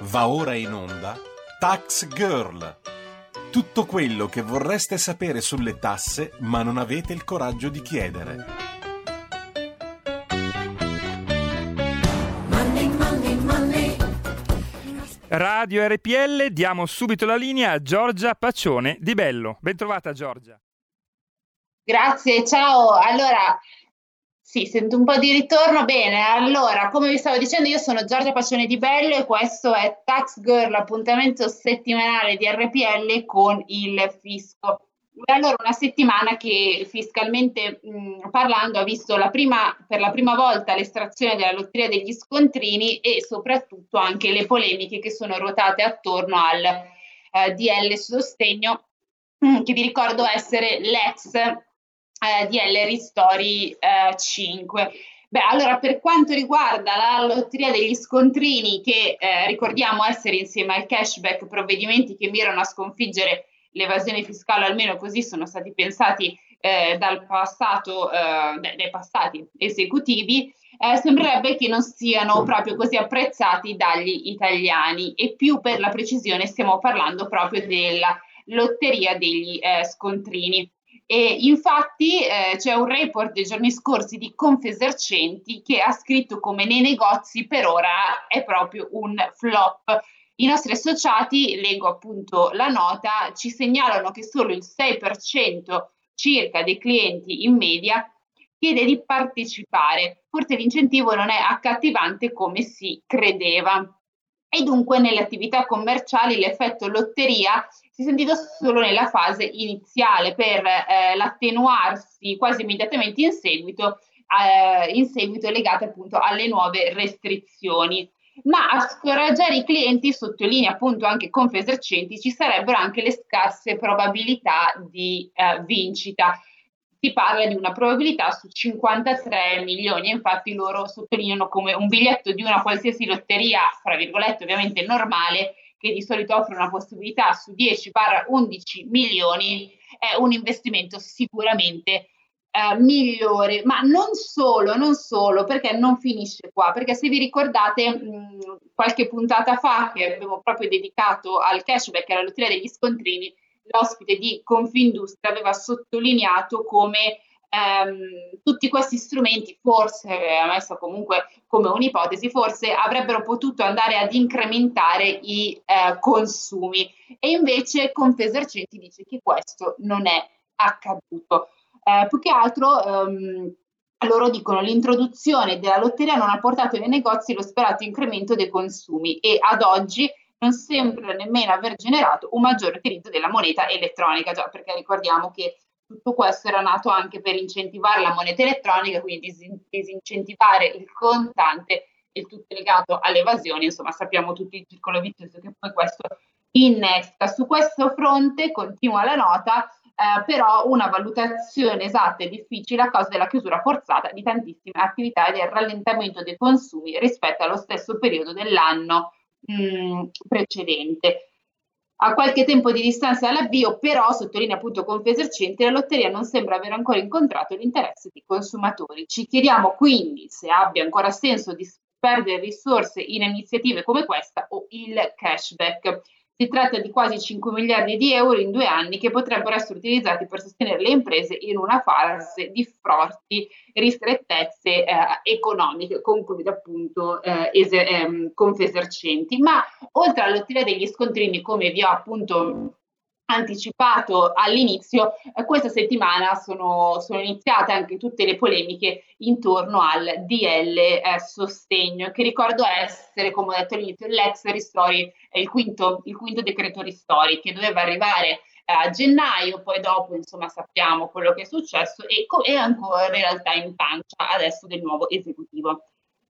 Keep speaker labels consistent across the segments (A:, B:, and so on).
A: Va ora in onda Tax Girl. Tutto quello che vorreste sapere sulle tasse ma non avete il coraggio di chiedere.
B: Radio RPL, diamo subito la linea a Giorgia Paccione di Bello. Bentrovata Giorgia.
C: Grazie, ciao. Allora, sì, sento un po' di ritorno. Bene, allora, come vi stavo dicendo, io sono Giorgia Pacione di Bello e questo è Tax Girl, l'appuntamento settimanale di RPL con il fisco. Allora, una settimana che fiscalmente mh, parlando ha visto la prima, per la prima volta l'estrazione della lotteria degli scontrini e soprattutto anche le polemiche che sono ruotate attorno al eh, DL sostegno, mh, che vi ricordo essere l'ex eh, DL Ristori eh, 5. Beh, allora per quanto riguarda la lotteria degli scontrini, che eh, ricordiamo essere insieme al cashback provvedimenti che mirano a sconfiggere l'evasione fiscale, almeno così sono stati pensati eh, dal passato, eh, dai passati esecutivi, sembrerebbe che non siano proprio così apprezzati dagli italiani e più per la precisione stiamo parlando proprio della lotteria degli scontrini. E infatti eh, c'è un report dei giorni scorsi di Confesercenti che ha scritto come nei negozi per ora è proprio un flop. I nostri associati, leggo appunto la nota, ci segnalano che solo il 6% circa dei clienti in media chiede di partecipare. Forse l'incentivo non è accattivante come si credeva. E dunque nelle attività commerciali l'effetto lotteria si è sentito solo nella fase iniziale per eh, l'attenuarsi quasi immediatamente in seguito, eh, in seguito legate appunto alle nuove restrizioni. Ma a scoraggiare i clienti, sottolinea appunto anche Confesercenti, ci sarebbero anche le scarse probabilità di eh, vincita. Si parla di una probabilità su 53 milioni, infatti loro sottolineano come un biglietto di una qualsiasi lotteria, fra virgolette ovviamente normale, che di solito offre una possibilità su 10-11 milioni, è un investimento sicuramente eh, migliore, ma non solo, non solo, perché non finisce qua, perché se vi ricordate mh, qualche puntata fa che abbiamo proprio dedicato al cashback e alla lotteria degli scontrini, l'ospite di Confindustria aveva sottolineato come ehm, tutti questi strumenti, forse, messo comunque come un'ipotesi, forse avrebbero potuto andare ad incrementare i eh, consumi e invece Confesercenti dice che questo non è accaduto. Eh, più che altro ehm, loro dicono l'introduzione della lotteria non ha portato nei negozi lo sperato incremento dei consumi e ad oggi non sembra nemmeno aver generato un maggiore utilizzo della moneta elettronica, già perché ricordiamo che tutto questo era nato anche per incentivare la moneta elettronica, quindi disincentivare il contante, il tutto legato all'evasione, insomma sappiamo tutti il circolo vizioso che poi questo innesca. Su questo fronte continua la nota, eh, però una valutazione esatta è difficile a causa della chiusura forzata di tantissime attività e del rallentamento dei consumi rispetto allo stesso periodo dell'anno mh, mm, precedente. A qualche tempo di distanza dall'avvio, però, sottolinea appunto Confesercenti, la lotteria non sembra aver ancora incontrato l'interesse dei consumatori. Ci chiediamo quindi se abbia ancora senso di perdere risorse in iniziative come questa o il cashback. Si tratta di quasi 5 miliardi di euro in due anni che potrebbero essere utilizzati per sostenere le imprese in una fase di forti ristrettezze eh, economiche, conclude appunto eh, ese, eh, Confesercenti. Ma oltre alla degli scontrini, come vi ho appunto anticipato all'inizio, eh, questa settimana sono, sono, iniziate anche tutte le polemiche intorno al DL eh, sostegno, che ricordo essere, come ho detto all'inizio, l'ex ristori, eh, il, quinto, il quinto decreto ristori, che doveva arrivare eh, a gennaio, poi dopo insomma sappiamo quello che è successo e è ancora in realtà in pancia adesso del nuovo esecutivo.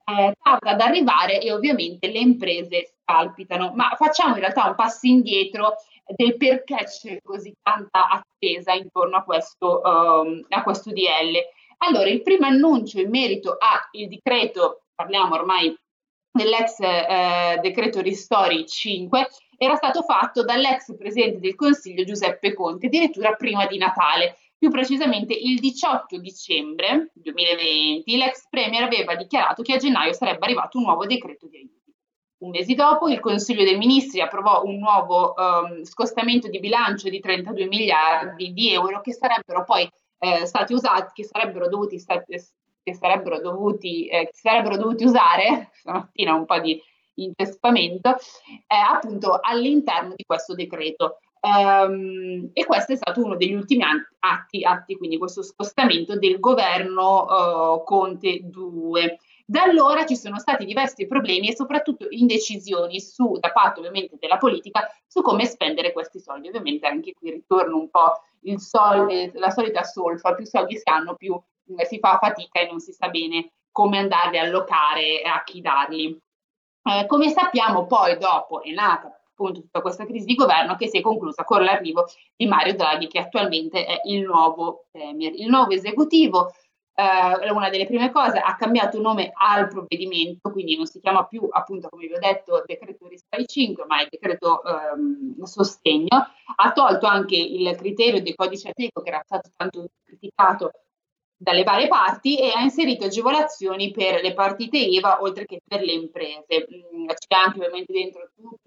C: Eh, tarda ad arrivare e ovviamente le imprese palpitano, ma facciamo in realtà un passo indietro del perché c'è così tanta attesa intorno a questo, um, a questo DL. Allora, il primo annuncio in merito al decreto, parliamo ormai dell'ex eh, decreto Ristori 5, era stato fatto dall'ex presidente del Consiglio Giuseppe Conte, addirittura prima di Natale. Più precisamente il 18 dicembre 2020 l'ex premier aveva dichiarato che a gennaio sarebbe arrivato un nuovo decreto di aiuti. Un mese dopo il Consiglio dei Ministri approvò un nuovo um, scostamento di bilancio di 32 miliardi di euro che sarebbero poi eh, stati usati, che sarebbero dovuti, stati, che sarebbero dovuti, eh, che sarebbero dovuti usare, stamattina un po' di intespamento, eh, appunto all'interno di questo decreto. Um, e questo è stato uno degli ultimi atti, atti quindi questo scostamento del governo uh, Conte 2. Da allora ci sono stati diversi problemi e soprattutto indecisioni su, da parte ovviamente della politica su come spendere questi soldi. Ovviamente anche qui ritorna un po' sol, la solita solfa, più soldi si hanno più eh, si fa fatica e non si sa bene come andarli a allocare e a chi darli. Eh, come sappiamo poi dopo è nata appunto tutta questa crisi di governo che si è conclusa con l'arrivo di Mario Draghi che attualmente è il nuovo premier. Il nuovo esecutivo eh, una delle prime cose, ha cambiato nome al provvedimento, quindi non si chiama più, appunto, come vi ho detto, decreto Rispai 5, ma è decreto ehm, sostegno. Ha tolto anche il criterio del codice etico che era stato tanto criticato dalle varie parti e ha inserito agevolazioni per le partite IVA oltre che per le imprese. Mm, c'è anche ovviamente dentro tutto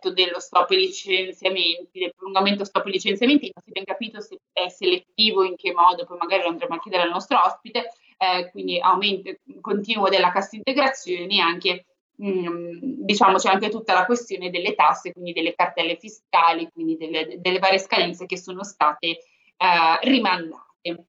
C: pacchetto dello stop ai licenziamenti, del prolungamento stop ai licenziamenti, non si è ben capito se è selettivo, in che modo, poi magari lo andremo a chiedere al nostro ospite, eh, quindi aumento continuo della cassa integrazione e anche mm, diciamo c'è anche tutta la questione delle tasse, quindi delle cartelle fiscali, quindi delle, delle varie scadenze che sono state eh, rimandate.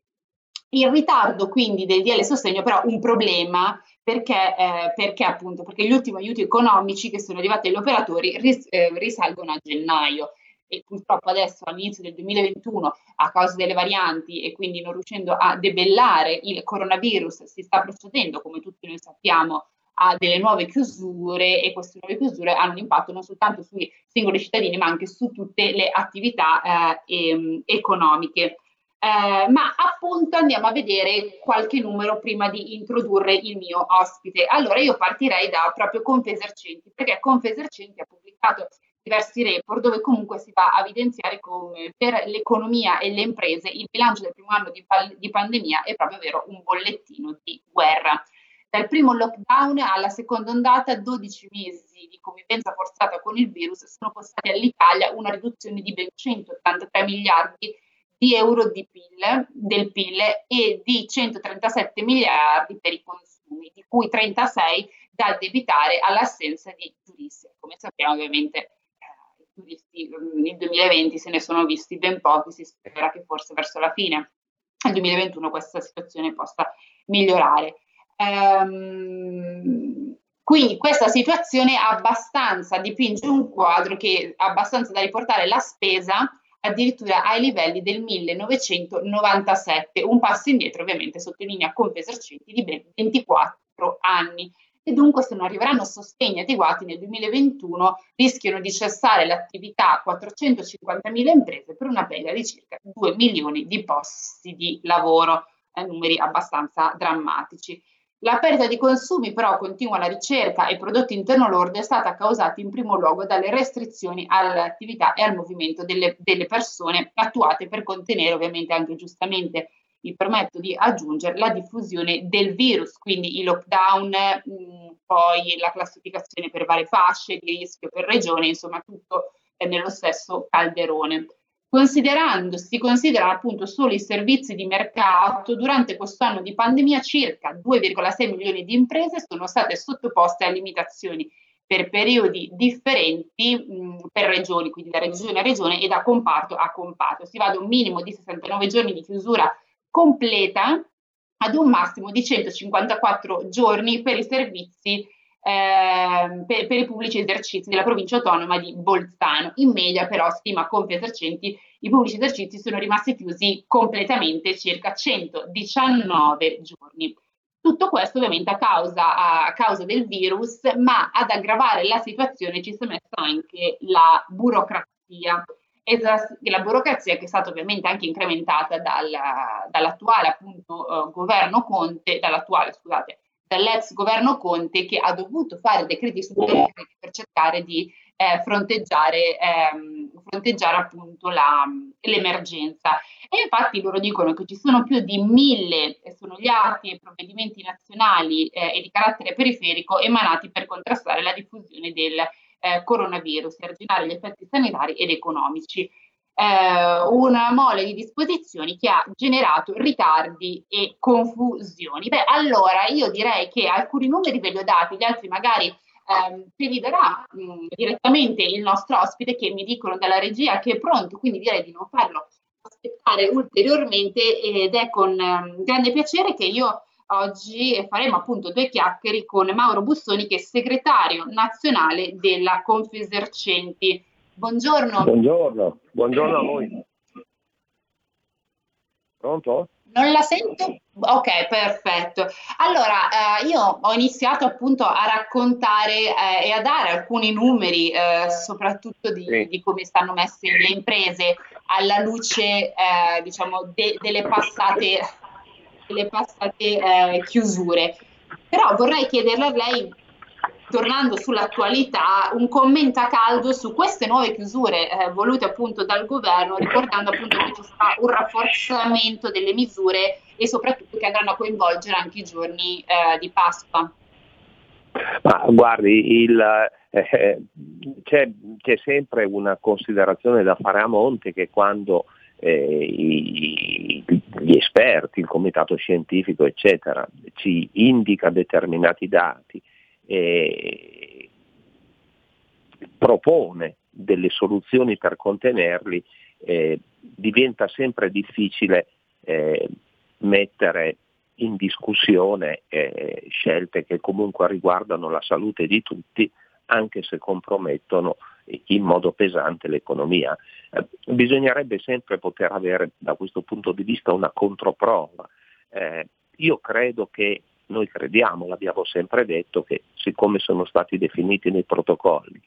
C: Il ritardo quindi del DL sostegno però un problema perché, eh, perché, appunto perché gli ultimi aiuti economici che sono arrivati agli operatori ris- eh, risalgono a gennaio e purtroppo adesso all'inizio del 2021 a causa delle varianti e quindi non riuscendo a debellare il coronavirus si sta procedendo come tutti noi sappiamo a delle nuove chiusure e queste nuove chiusure hanno un impatto non soltanto sui singoli cittadini ma anche su tutte le attività eh, e, economiche. Eh, ma appunto andiamo a vedere qualche numero prima di introdurre il mio ospite. Allora io partirei da proprio Confesercenti, perché Confesercenti ha pubblicato diversi report dove comunque si va a evidenziare come per l'economia e le imprese il bilancio del primo anno di, di pandemia è proprio vero un bollettino di guerra. Dal primo lockdown alla seconda ondata, 12 mesi di convivenza forzata con il virus sono costati all'Italia una riduzione di ben 183 miliardi di euro di PIL, del PIL e di 137 miliardi per i consumi, di cui 36 da addebitare all'assenza di turisti. Come sappiamo ovviamente eh, i turisti mm, nel 2020 se ne sono visti ben pochi, si spera che forse verso la fine del 2021 questa situazione possa migliorare. Ehm, quindi questa situazione abbastanza dipinge un quadro che abbastanza da riportare la spesa addirittura ai livelli del 1997, un passo indietro ovviamente sottolinea Confesercenti di ben 24 anni. E dunque se non arriveranno sostegni adeguati nel 2021 rischiano di cessare l'attività 450.000 imprese per una perdita di circa 2 milioni di posti di lavoro, eh, numeri abbastanza drammatici. La perdita di consumi però continua la ricerca e prodotto interno lordo è stata causata in primo luogo dalle restrizioni all'attività e al movimento delle, delle persone attuate per contenere ovviamente anche giustamente mi permetto di aggiungere la diffusione del virus, quindi i lockdown, mh, mm, poi la classificazione per varie fasce di rischio per regione, insomma tutto è nello stesso calderone. Considerando, si considerano appunto solo i servizi di mercato, durante questo anno di pandemia circa 2,6 milioni di imprese sono state sottoposte a limitazioni per periodi differenti mh, per regioni, quindi da regione a regione e da comparto a comparto. Si va da un minimo di 69 giorni di chiusura completa ad un massimo di 154 giorni per i servizi eh, per, per, i pubblici esercizi della provincia autonoma di Bolzano. In media però, stima Confesercenti, i pubblici esercizi sono rimasti chiusi completamente circa 119 giorni. Tutto questo ovviamente a causa, a causa, del virus, ma ad aggravare la situazione ci si è messa anche la burocrazia. La burocrazia che è stata ovviamente anche incrementata dal, dall'attuale appunto, uh, governo Conte, dall'attuale scusate, dall'ex governo Conte che ha dovuto fare decreti su decreti per cercare di eh, fronteggiare, ehm, fronteggiare appunto la, l'emergenza. E infatti loro dicono che ci sono più di mille, sono gli atti e provvedimenti nazionali eh, e di carattere periferico emanati per contrastare la diffusione del eh, coronavirus e arginare gli effetti sanitari ed economici. Eh, una mole di disposizioni che ha generato ritardi e confusioni. Beh, allora io direi che alcuni numeri ve li ho dati, gli altri magari ehm, te li darà mh, mm, direttamente il nostro ospite che mi dicono dalla regia che è pronto, quindi direi di non farlo aspettare ulteriormente ed è con um, grande piacere che io oggi faremo appunto due chiacchiere con Mauro Bussoni che è segretario nazionale della Confesercenti. Buongiorno.
D: Buongiorno, buongiorno a voi. Pronto?
C: Non la sento? Ok, perfetto. Allora, eh, io ho iniziato appunto a raccontare eh, e a dare alcuni numeri, eh, soprattutto di, sì. di, come stanno messe le imprese alla luce, eh, diciamo, de- delle passate, delle passate eh, chiusure. Però vorrei chiederle a lei tornando sull'attualità, un commento a caldo su queste nuove chiusure eh, volute appunto dal governo, ricordando appunto che ci sarà un rafforzamento delle misure e soprattutto che andranno a coinvolgere anche i giorni eh, di Pasqua.
D: Ma guardi, il, eh, c'è, c'è, sempre una considerazione da fare a monte che quando eh, i, gli esperti, il comitato scientifico, eccetera, ci indica determinati dati propone delle soluzioni per contenerli, eh, diventa sempre difficile eh, mettere in discussione eh, scelte che comunque riguardano la salute di tutti, anche se compromettono in modo pesante l'economia. Eh, bisognerebbe sempre poter avere da questo punto di vista una controprova. Eh, io credo che noi crediamo, l'abbiamo sempre detto, che siccome sono stati definiti nei protocolli,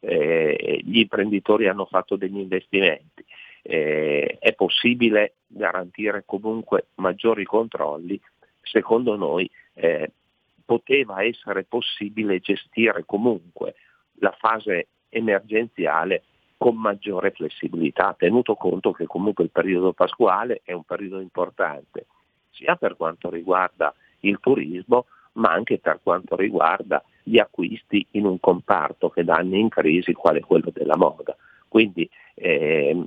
D: eh, gli imprenditori hanno fatto degli investimenti, eh, è possibile garantire comunque maggiori controlli, secondo noi eh, poteva essere possibile gestire comunque la fase emergenziale con maggiore flessibilità, tenuto conto che comunque il periodo pasquale è un periodo importante, sia per quanto riguarda il turismo, ma anche per quanto riguarda gli acquisti in un comparto che da anni in crisi, quale quello della moda. Quindi ehm,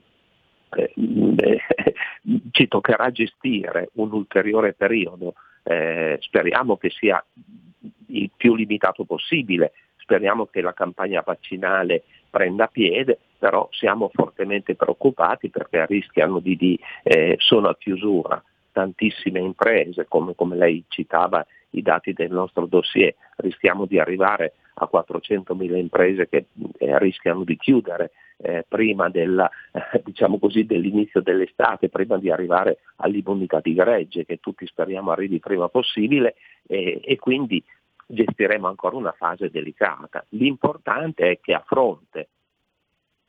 D: eh, eh, ci toccherà gestire un ulteriore periodo, eh, speriamo che sia il più limitato possibile, speriamo che la campagna vaccinale prenda piede, però siamo fortemente preoccupati perché rischiano di, di eh, sono a chiusura tantissime imprese, come, come lei citava i dati del nostro dossier, rischiamo di arrivare a 400.000 imprese che eh, rischiano di chiudere eh, prima della, eh, diciamo così, dell'inizio dell'estate, prima di arrivare all'immunità di gregge che tutti speriamo arrivi prima possibile e quindi gestiremo ancora una fase delicata. L'importante è che a fronte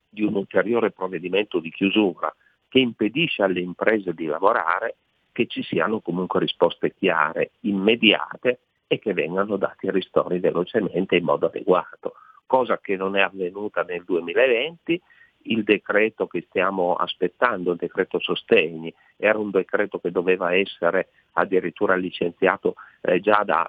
D: di un ulteriore provvedimento di chiusura che impedisce alle imprese di lavorare, che ci siano comunque risposte chiare, immediate e che vengano dati ristori velocemente in modo adeguato, cosa che non è avvenuta nel 2020. Il decreto che stiamo aspettando, il decreto sostegni, era un decreto che doveva essere addirittura licenziato eh, già da,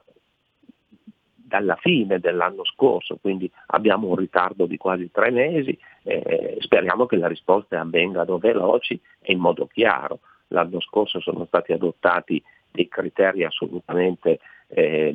D: dalla fine dell'anno scorso, quindi abbiamo un ritardo di quasi tre mesi, eh, speriamo che le risposte avvengano veloci e in modo chiaro l'anno scorso sono stati adottati dei criteri assolutamente eh,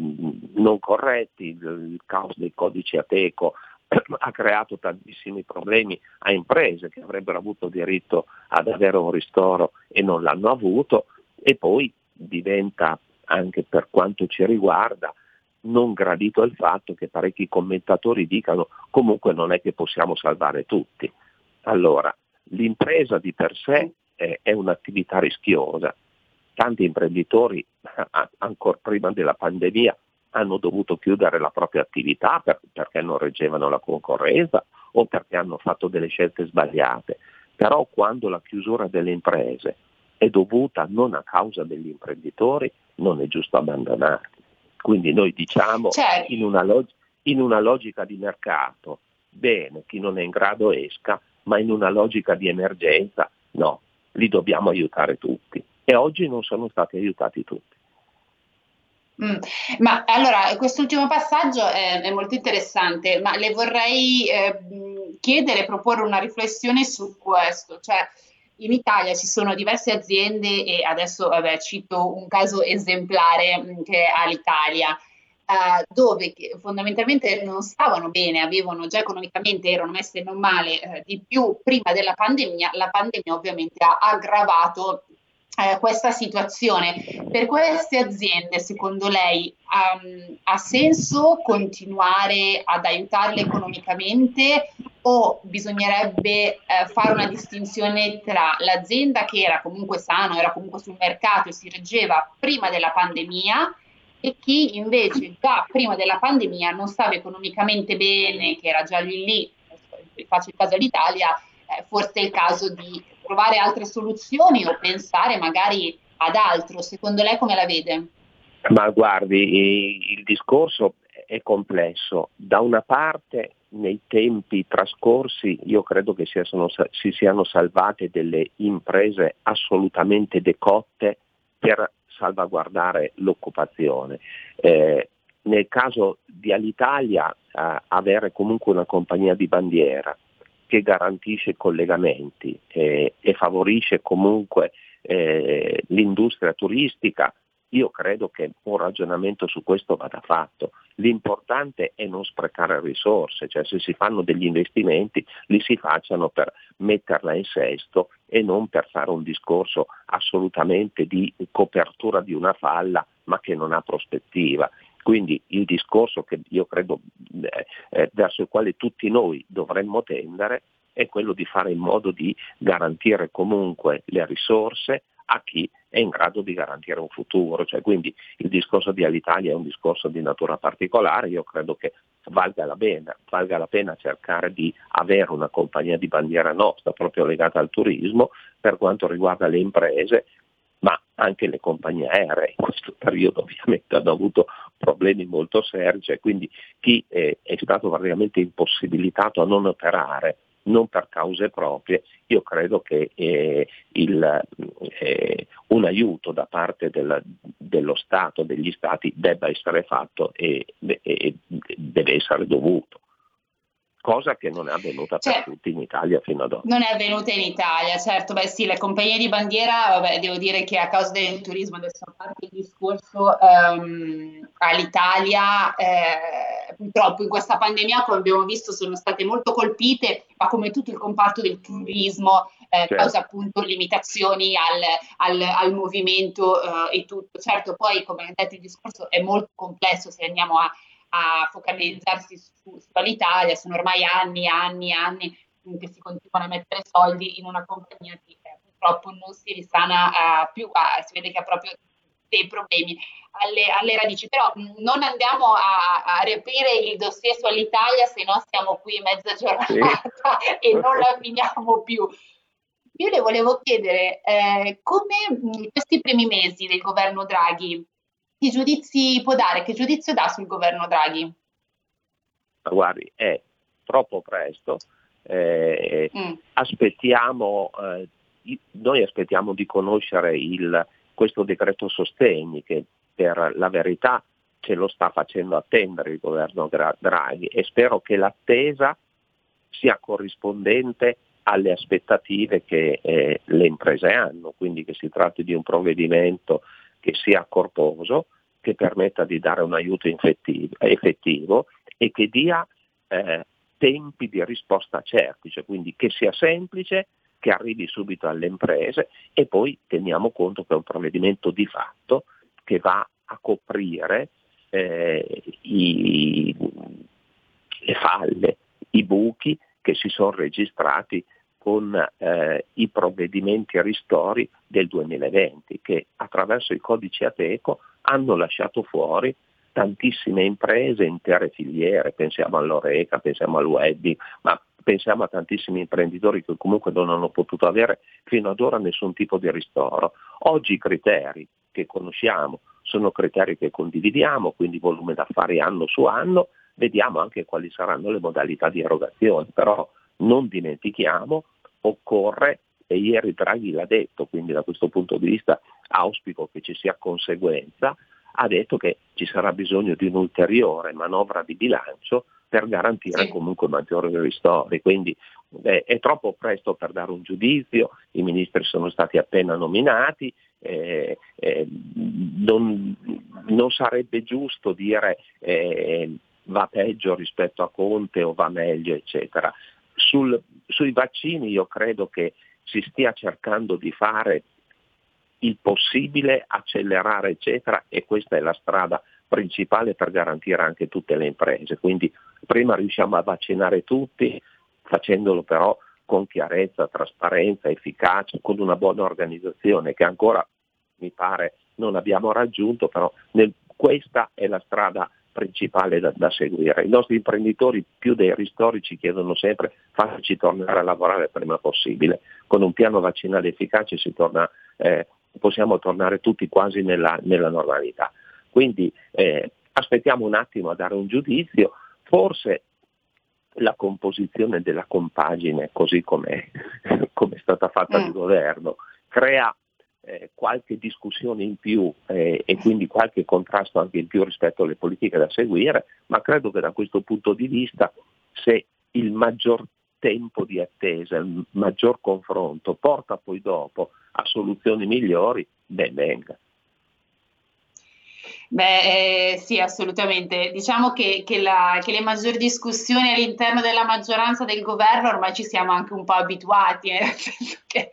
D: non corretti, il, caos dei codici Ateco ha creato tantissimi problemi a imprese che avrebbero avuto diritto ad avere un ristoro e non l'hanno avuto e poi diventa anche per quanto ci riguarda non gradito il fatto che parecchi commentatori dicano comunque non è che possiamo salvare tutti. Allora, l'impresa di per sé è, è un'attività rischiosa. Tanti imprenditori, ancora prima della pandemia, hanno dovuto chiudere la propria attività per, perché non reggevano la concorrenza o perché hanno fatto delle scelte sbagliate. Però quando la chiusura delle imprese è dovuta non a causa degli imprenditori, non è giusto abbandonarli. Quindi noi diciamo certo. in, una log- in una logica di mercato, bene, chi non è in grado esca, ma in una logica di emergenza no, li dobbiamo aiutare tutti e oggi non sono stati aiutati tutti.
C: Mm. Ma allora, quest'ultimo passaggio è, è, molto interessante, ma le vorrei eh, chiedere, proporre una riflessione su questo. Cioè, in Italia ci sono diverse aziende e adesso vabbè, cito un caso esemplare mm, che è Alitalia. Uh, dove fondamentalmente non stavano bene, avevano già economicamente, erano messe non male uh, di più prima della pandemia, la pandemia ovviamente ha aggravato uh, questa situazione. Per queste aziende, secondo lei, um, ha senso continuare ad aiutarle economicamente o bisognerebbe fare una distinzione tra l'azienda che era comunque sano, era comunque sul mercato e si reggeva prima della pandemia e chi invece già prima della pandemia non stava economicamente bene, che era già lì lì, faccio il caso all'Italia, eh, forse è il caso di trovare altre soluzioni o pensare magari ad altro. Secondo lei come la vede?
D: Ma guardi, il discorso è complesso. Da una parte, nei tempi trascorsi, io credo che si siano, si siano salvate delle imprese assolutamente decotte per salvaguardare l'occupazione. Eh, nel caso di Alitalia eh, avere comunque una compagnia di bandiera che garantisce i collegamenti eh, e favorisce comunque eh, l'industria turistica io credo che un ragionamento su questo vada fatto. L'importante è non sprecare risorse, cioè se si fanno degli investimenti li si facciano per metterla in sesto e non per fare un discorso assolutamente di copertura di una falla ma che non ha prospettiva. Quindi il discorso che io credo eh, eh verso il quale tutti noi dovremmo tendere è quello di fare in modo di garantire comunque le risorse a chi è in grado di garantire un futuro. Cioè, quindi il discorso di Alitalia è un discorso di natura particolare, io credo che valga la pena, valga la pena cercare di avere una compagnia di bandiera nostra proprio legata al turismo per quanto riguarda le imprese ma anche le compagnie aeree in questo periodo ovviamente hanno avuto problemi molto seri, cioè quindi chi è, è stato praticamente impossibilitato a non operare non per cause proprie, io credo che eh, il, eh, un aiuto da parte del, dello Stato, degli Stati, debba essere fatto e, e deve essere dovuto cosa che non è avvenuta cioè, per tutti in Italia fino ad oggi.
C: Non è avvenuta in Italia, certo, beh sì, le compagnie di bandiera, vabbè, devo dire che a causa del turismo, adesso a parte il discorso um, all'Italia, eh, purtroppo in questa pandemia, come abbiamo visto, sono state molto colpite, ma come tutto il comparto del turismo, eh, certo. causa appunto limitazioni al, al, al movimento eh, e tutto. Certo, poi come detto il discorso è molto complesso se andiamo a a focalizzarsi su, sull'Italia, sono ormai anni e anni e anni che si continuano a mettere soldi in una compagnia che eh, purtroppo non si risana uh, più, uh, si vede che ha proprio dei problemi alle, alle radici, però non andiamo a, a riaprire il dossier sull'Italia se no stiamo qui mezza giornata sì. e non la finiamo più. Io le volevo chiedere eh, come mh, questi primi mesi del governo Draghi che giudizi può dare? Che giudizio dà sul governo Draghi?
D: Guardi, è troppo presto. Eh, mm. Aspettiamo, eh, noi aspettiamo di conoscere il, questo decreto sostegni che per la verità ce lo sta facendo attendere il governo Draghi e spero che l'attesa sia corrispondente alle aspettative che eh, le imprese hanno, quindi che si tratti di un provvedimento che sia corposo, che permetta di dare un aiuto effettivo, e che dia eh, tempi di risposta certi, cioè quindi che sia semplice, che arrivi subito alle imprese e poi teniamo conto che è un provvedimento di fatto che va a coprire eh, i, le falle, i buchi che si sono registrati con eh, i provvedimenti ristori del 2020 che attraverso i codici Ateco hanno lasciato fuori tantissime imprese, intere filiere, pensiamo all'Oreca, pensiamo al Webbing, ma pensiamo a tantissimi imprenditori che comunque non hanno potuto avere fino ad ora nessun tipo di ristoro. Oggi i criteri che conosciamo sono criteri che condividiamo, quindi volume d'affari anno su anno, vediamo anche quali saranno le modalità di erogazione, però non dimentichiamo, occorre, e ieri Draghi l'ha detto, quindi da questo punto di vista auspico che ci sia conseguenza, ha detto che ci sarà bisogno di un'ulteriore manovra di bilancio per garantire sì. comunque maggiori ristori. Quindi eh, è troppo presto per dare un giudizio, i ministri sono stati appena nominati, eh, eh, non, non, sarebbe giusto dire eh, va peggio rispetto a Conte o va meglio, eccetera. Sul, sui vaccini io credo che si stia cercando di fare il possibile, accelerare, eccetera, e questa è la strada principale per garantire anche tutte le imprese. Quindi prima riusciamo a vaccinare tutti, facendolo però con chiarezza, trasparenza, efficacia, con una buona organizzazione che ancora mi pare non abbiamo raggiunto, però nel, questa è la strada principale da, da, seguire. I nostri imprenditori più dei ristori ci chiedono sempre facci tornare a lavorare prima possibile. Con un piano vaccinale efficace torna, eh, possiamo tornare tutti quasi nella, nella normalità. Quindi eh, aspettiamo un attimo a dare un giudizio, forse la composizione della compagine così come è stata fatta mm. di governo crea eh, qualche discussione in più eh, e quindi qualche contrasto anche in più rispetto alle politiche da seguire, ma credo che da questo punto di vista se il maggior tempo di attesa, il maggior confronto porta poi dopo a soluzioni migliori, ben venga.
C: Beh, eh, sì, assolutamente. Diciamo che, che, la, che, le maggiori discussioni all'interno della maggioranza del governo ormai ci siamo anche un po' abituati, eh, nel senso che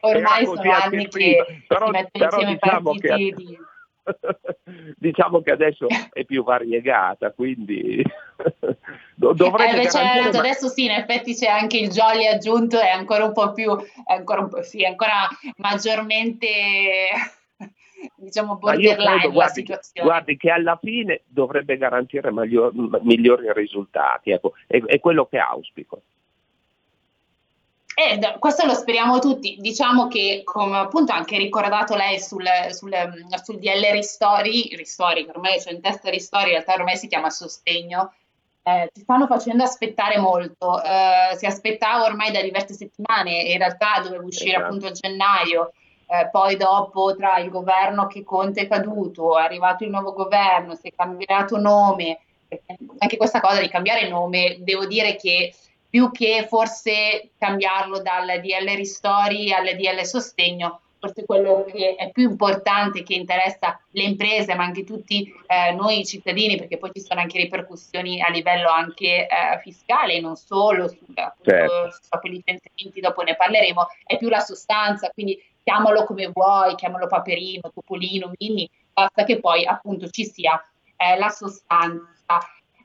C: ormai sono anni che però, si mettono insieme diciamo partiti che... di...
D: diciamo che adesso è più variegata, quindi
C: dovrebbe eh, garantire... adesso sì, in effetti c'è anche il Jolly aggiunto, è ancora un po' più, ancora, un po', sì, ancora maggiormente diciamo borderline credo,
D: guardi, situazione. Guardi che alla fine dovrebbe garantire miglior, migliori risultati, ecco, è, è quello che auspico.
C: Eh, questo lo speriamo tutti. Diciamo che, come appunto anche ricordato lei sul, sul, sul DL Ristori, Ristori, ormai c'è in testa Ristori, in realtà ormai si chiama Sostegno, eh, ci stanno facendo aspettare molto. Eh, si aspettava ormai da diverse settimane, in realtà doveva uscire esatto. appunto a gennaio eh, poi dopo tra il governo che Conte è caduto, è arrivato il nuovo governo, si è cambiato nome, anche questa cosa di cambiare nome, devo dire che più che forse cambiarlo dal DL Ristori al DL Sostegno, forse quello che è più importante, che interessa le imprese, ma anche tutti eh, noi cittadini, perché poi ci sono anche ripercussioni a livello anche eh, fiscale, non solo su, certo. su licenziamenti, dopo ne parleremo, è più la sostanza, quindi chiamalo come vuoi, chiamalo Paperino, Topolino, Mini, basta che poi appunto ci sia eh, la sostanza.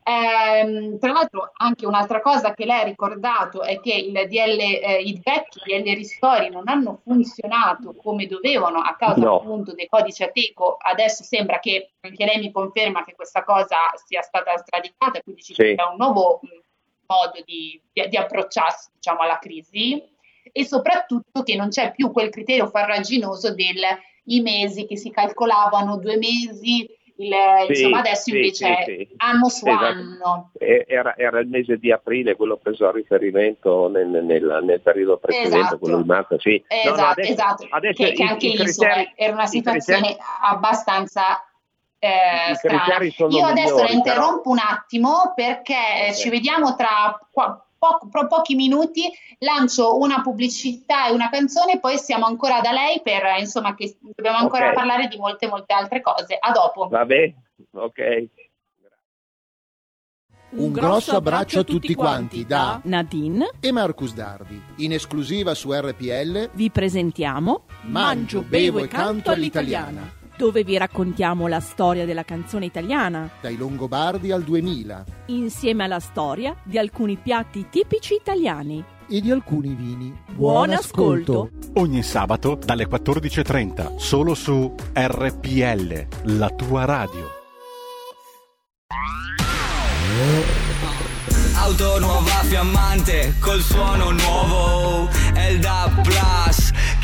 C: Eh, tra l'altro anche un'altra cosa che lei ha ricordato è che il DL, eh, i vecchi DL ristori non hanno funzionato come dovevano a causa no. appunto dei codici Ateco, adesso sembra che anche lei mi conferma che questa cosa sia stata sradicata, quindi ci sì. sia un nuovo mh, modo di, di, di approcciarsi diciamo, alla crisi e soprattutto che non c'è più quel criterio farraginoso dei mesi che si calcolavano due mesi il, sì, insomma adesso sì, invece sì, anno su esatto. anno.
D: Era, era, il mese di aprile, quello preso a riferimento nel, nel, nel periodo precedente, esatto. quello di marzo. Sì.
C: Esatto, no, no, adesso, esatto. Adesso che, i, che anche lì era una situazione abbastanza eh, Io adesso migliori, la interrompo però. un attimo perché okay. ci vediamo tra po- pro pochi minuti lancio una pubblicità e una canzone, poi siamo ancora da lei per, insomma, che dobbiamo ancora okay. parlare di molte, molte altre cose. A dopo.
D: Va bene, ok.
E: Un grosso abbraccio a tutti quanti da Nadine e Marcus Dardi. In esclusiva su RPL vi presentiamo Mangio, bevo e canto all'italiana dove vi raccontiamo la storia della canzone italiana. Dai Longobardi al 2000. Insieme alla storia di alcuni piatti tipici italiani. E di alcuni vini. Buon ascolto!
A: Ogni sabato dalle 14.30, solo su RPL, la tua radio.
F: Auto nuova fiammante col suono nuovo, Elda Plus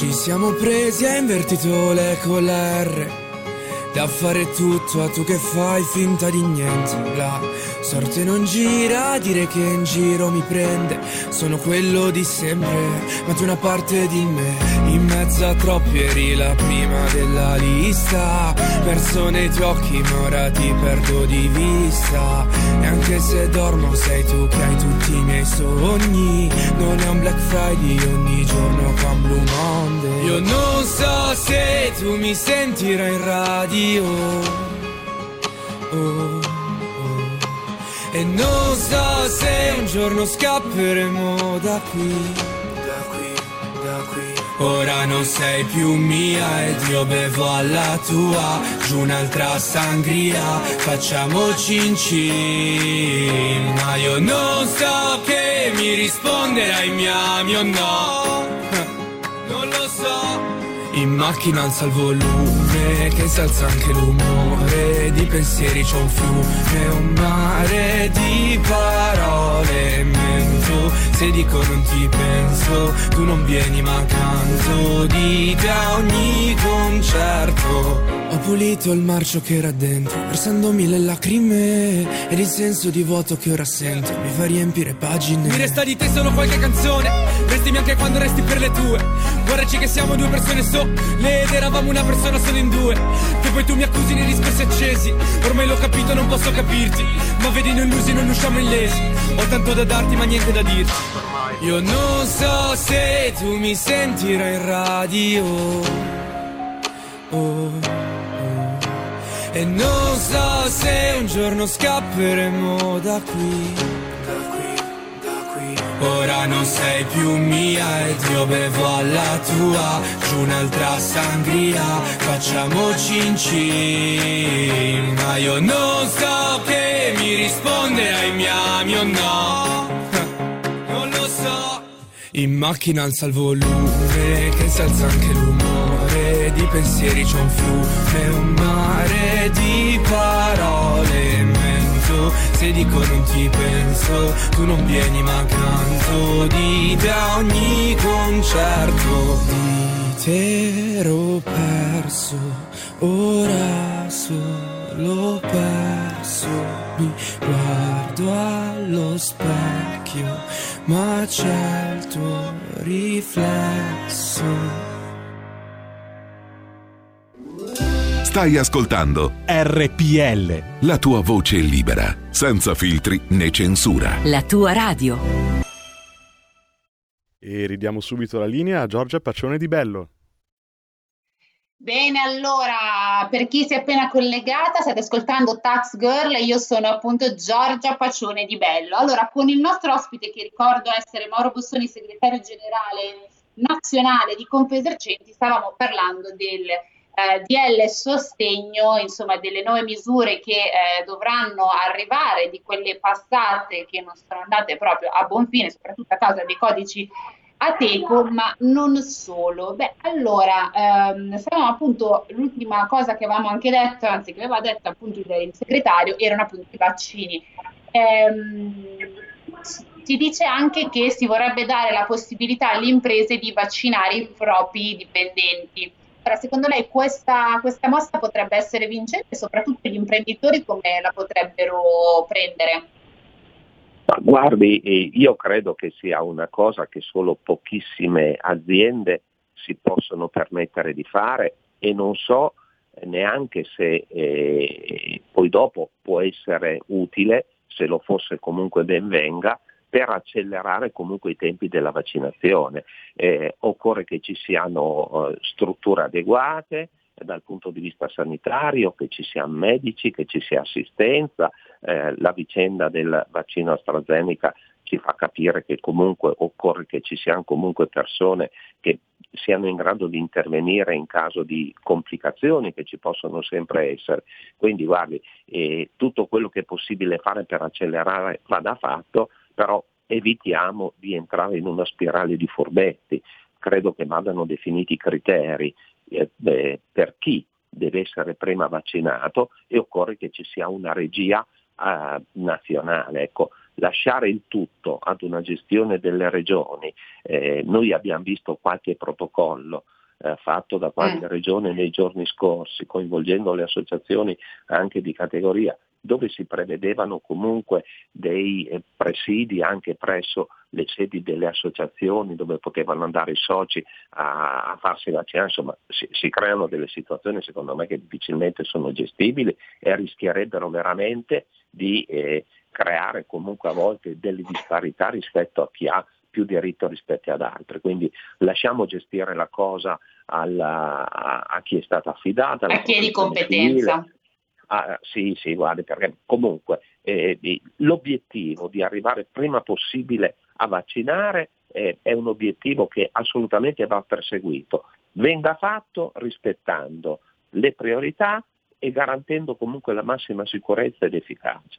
G: Ci siamo presi a invertito le con l'R da fare tutto a tu che fai finta di niente La sorte non gira, dire che in giro mi prende. Sono quello di sempre, ma tu una parte di me. In mezzo a troppi eri la prima della lista. Perso nei tuoi occhi ma ora ti perdo di vista. E anche se dormo sei tu che hai tutti i miei sogni. Non è un Black Friday ogni giorno con Blue Monday. Io non so se tu mi sentirai in radio io. Oh, oh. E non so se un giorno scapperemo da qui. Da qui, da qui. Ora non sei più mia ed io bevo alla tua Giù un'altra sangria, facciamo cin cin Ma io non so che mi risponderai mi ami o no in macchina alza il volume che si alza anche l'umore Di pensieri c'è un fiume, un mare di parole Mento, se dico non ti penso Tu non vieni ma canto di te a ogni concerto ho pulito il marcio che era dentro, versando mille lacrime ed il senso di vuoto che ora sento mi fa riempire pagine. Mi resta di te solo qualche canzone, restimi anche quando resti per le tue. Guardaci che siamo due persone sole ed eravamo una persona solo in due. Che poi tu mi accusi nei discorsi accesi, ormai l'ho capito, non posso capirti. Ma vedi, noi illusi non usciamo illesi. Ho tanto da darti, ma niente da dirti. Io non so se tu mi sentirai in radio. Oh. E non so se un giorno scapperemo da qui, da qui, da qui. Ora non sei più mia ed io bevo alla tua. Giù un'altra sangria, facciamo cin cin Ma io non so che mi risponderai mi ami o no. Non lo so. In macchina alza il volume che si alza anche l'umore Di pensieri c'è un fiume, un mare di parole mento Se dico non ti penso Tu non vieni ma canto Di te ogni concerto. Di te ero perso Ora solo perso. Mi guardo allo specchio Ma c'è il tuo riflesso
H: Stai ascoltando RPL. La tua voce libera, senza filtri né censura.
I: La tua radio.
J: E ridiamo subito la linea a Giorgia Pacione di Bello.
C: Bene, allora, per chi si è appena collegata, state ascoltando Tax Girl e io sono appunto Giorgia Pacione di Bello. Allora, con il nostro ospite, che ricordo essere Mauro Bossoni, segretario generale nazionale di Confesercenti, stavamo parlando del eh, DL sostegno, insomma, delle nuove misure che eh, dovranno arrivare, di quelle passate che non sono andate proprio a buon fine, soprattutto a causa dei codici Ateco, ma non solo. Beh, allora, ehm, stavamo appunto, l'ultima cosa che avevamo anche detto, anzi che aveva detto appunto il, il segretario, erano appunto i vaccini. Ehm, si dice anche che si vorrebbe dare la possibilità alle imprese di vaccinare i propri dipendenti. Allora, secondo lei questa, questa mossa potrebbe essere vincente soprattutto gli imprenditori come la potrebbero prendere?
D: Ma guardi, io credo che sia una cosa che solo pochissime aziende si possono permettere di fare e non so neanche se eh, poi dopo può essere utile, se lo fosse comunque ben venga, per accelerare comunque i tempi della vaccinazione. Eh, occorre che ci siano eh, strutture adeguate dal punto di vista sanitario, che ci siano medici, che ci sia assistenza. Eh, la vicenda del vaccino AstraZeneca ci fa capire che comunque occorre che ci siano comunque persone che siano in grado di intervenire in caso di complicazioni che ci possono sempre essere. Quindi guardi, eh, tutto quello che è possibile fare per accelerare vada fatto, però evitiamo di entrare in una spirale di furbetti. Credo che vadano definiti criteri eh, beh, per chi deve essere prima vaccinato e occorre che ci sia una regia eh, nazionale. Ecco, lasciare il tutto ad una gestione delle regioni, eh, noi abbiamo visto qualche protocollo eh, fatto da qualche mm. regione nei giorni scorsi, coinvolgendo le associazioni anche di categoria, dove si prevedevano comunque dei eh, presidi anche presso le sedi delle associazioni dove potevano andare i soci a, a farsi vaccinare, insomma si, si, creano delle situazioni secondo me che difficilmente sono gestibili e rischierebbero veramente di eh, creare comunque a volte delle disparità rispetto a chi ha più diritto rispetto ad altri. Quindi lasciamo gestire la cosa alla, a, a, chi è stata affidata.
C: A chi è di competenza.
D: Ah, sì, sì, guardi, perché comunque eh, l'obiettivo di arrivare prima possibile a vaccinare eh, è un obiettivo che assolutamente va perseguito. Venga fatto rispettando le priorità e garantendo comunque la massima sicurezza ed efficacia.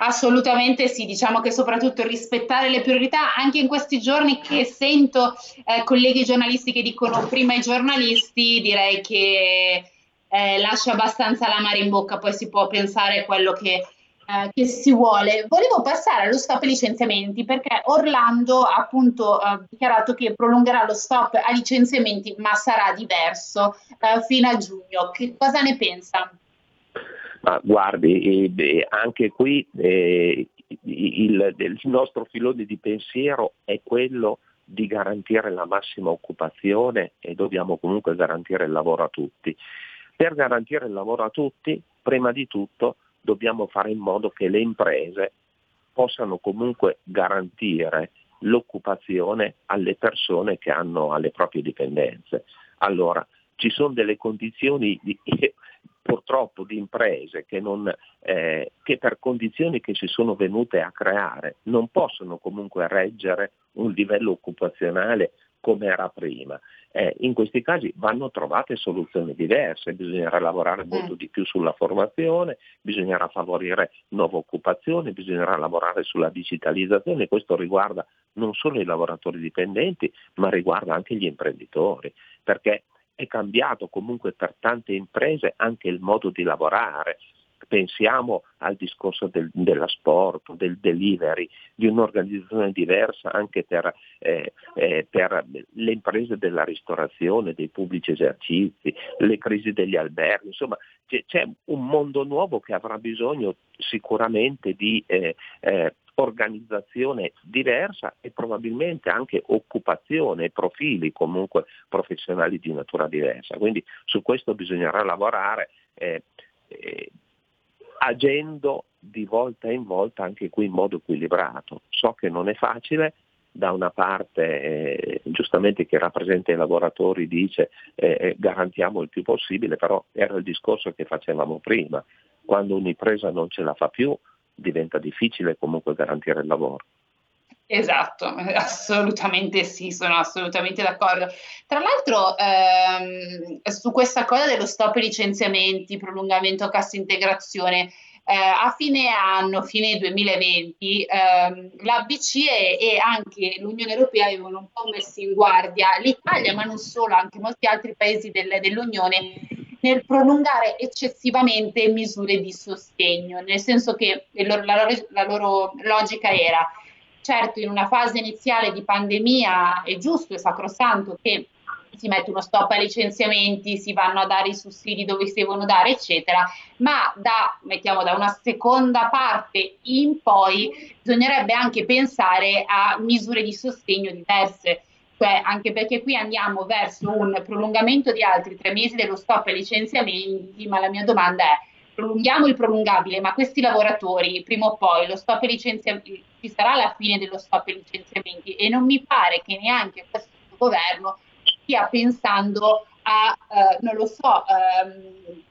C: Assolutamente sì, diciamo che soprattutto rispettare le priorità, anche in questi giorni che sento eh, colleghi giornalisti che dicono prima i giornalisti, direi che eh, lascia abbastanza l'amare in bocca, poi si può pensare quello che, eh, che, si vuole. Volevo passare allo stop ai licenziamenti perché Orlando ha appunto eh, dichiarato che prolungherà lo stop ai licenziamenti, ma sarà diverso eh, fino a giugno. Che cosa ne pensa?
D: Ma guardi, anche qui eh, il, il, nostro filone di pensiero è quello di garantire la massima occupazione e dobbiamo comunque garantire il lavoro a tutti. Per garantire il lavoro a tutti, prima di tutto dobbiamo fare in modo che le imprese possano comunque garantire l'occupazione alle persone che hanno alle proprie dipendenze. Allora, ci sono delle condizioni di, purtroppo di imprese che, non, eh, che, per condizioni che si sono venute a creare non possono comunque reggere un livello occupazionale come era prima. Eh, in questi casi vanno trovate soluzioni diverse, bisognerà lavorare mm. molto di più sulla formazione, bisognerà favorire nuova occupazione, bisognerà lavorare sulla digitalizzazione, questo riguarda non solo i lavoratori dipendenti, ma riguarda anche gli imprenditori, perché è cambiato comunque per tante imprese anche il modo di lavorare. Pensiamo al discorso del, della sport, del delivery, di un'organizzazione diversa anche per, eh, eh, per, le imprese della ristorazione, dei pubblici esercizi, le crisi degli alberghi, insomma c'è, c'è un mondo nuovo che avrà bisogno sicuramente di eh, eh organizzazione diversa e probabilmente anche occupazione profili comunque professionali di natura diversa. Quindi su questo bisognerà lavorare eh, eh, agendo di volta in volta anche qui in modo equilibrato. So che non è facile, da una parte eh, giustamente chi rappresenta i lavoratori dice eh, eh garantiamo il più possibile, però era il discorso che facevamo prima, quando un'impresa non ce la fa più diventa difficile comunque garantire il lavoro.
C: Esatto, assolutamente sì, sono assolutamente d'accordo. Tra l'altro, ehm, su questa cosa dello stop licenziamenti, prolungamento cassa integrazione, eh, a fine anno, fine 2020, ehm, la BCE e anche l'Unione Europea avevano un po' messo in guardia l'Italia, ma non solo, anche molti altri paesi del, dell'Unione nel prolungare eccessivamente misure di sostegno, nel senso che loro, la, la loro logica era, certo in una fase iniziale di pandemia è giusto e sacrosanto che si mette uno stop ai licenziamenti, si vanno a dare i sussidi dove si devono dare, eccetera, ma da, mettiamo, da una seconda parte in poi bisognerebbe anche pensare a misure di sostegno diverse. Cioè anche perché qui andiamo verso un prolungamento di altri tre mesi dello stop ai licenziamenti, ma la mia domanda è prolunghiamo il prolungabile, ma questi lavoratori prima o poi lo stop ai licenziamenti ci sarà la fine dello stop ai licenziamenti e non mi pare che neanche questo governo stia pensando a, eh, non lo so, ehm,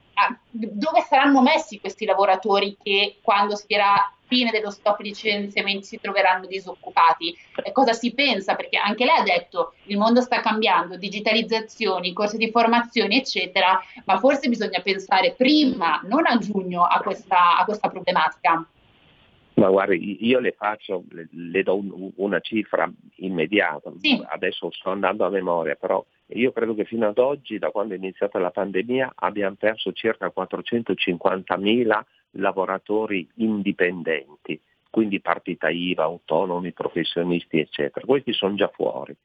C: dove saranno messi questi lavoratori che quando si era fine dello stop di licenziamenti si troveranno disoccupati. Eh, cosa si pensa? Perché anche lei ha detto il mondo sta cambiando, digitalizzazioni, corsi di formazione, eccetera, ma forse bisogna pensare prima, non a giugno, a questa, a questa problematica.
D: Ma guardi, io le faccio, le, le do un, una cifra immediata, sì. adesso sto andando a memoria, però io credo che fino ad oggi, da quando è iniziata la pandemia, abbiamo perso circa 450.000 lavoratori indipendenti, quindi partita IVA, autonomi, professionisti, eccetera. Questi sono già fuori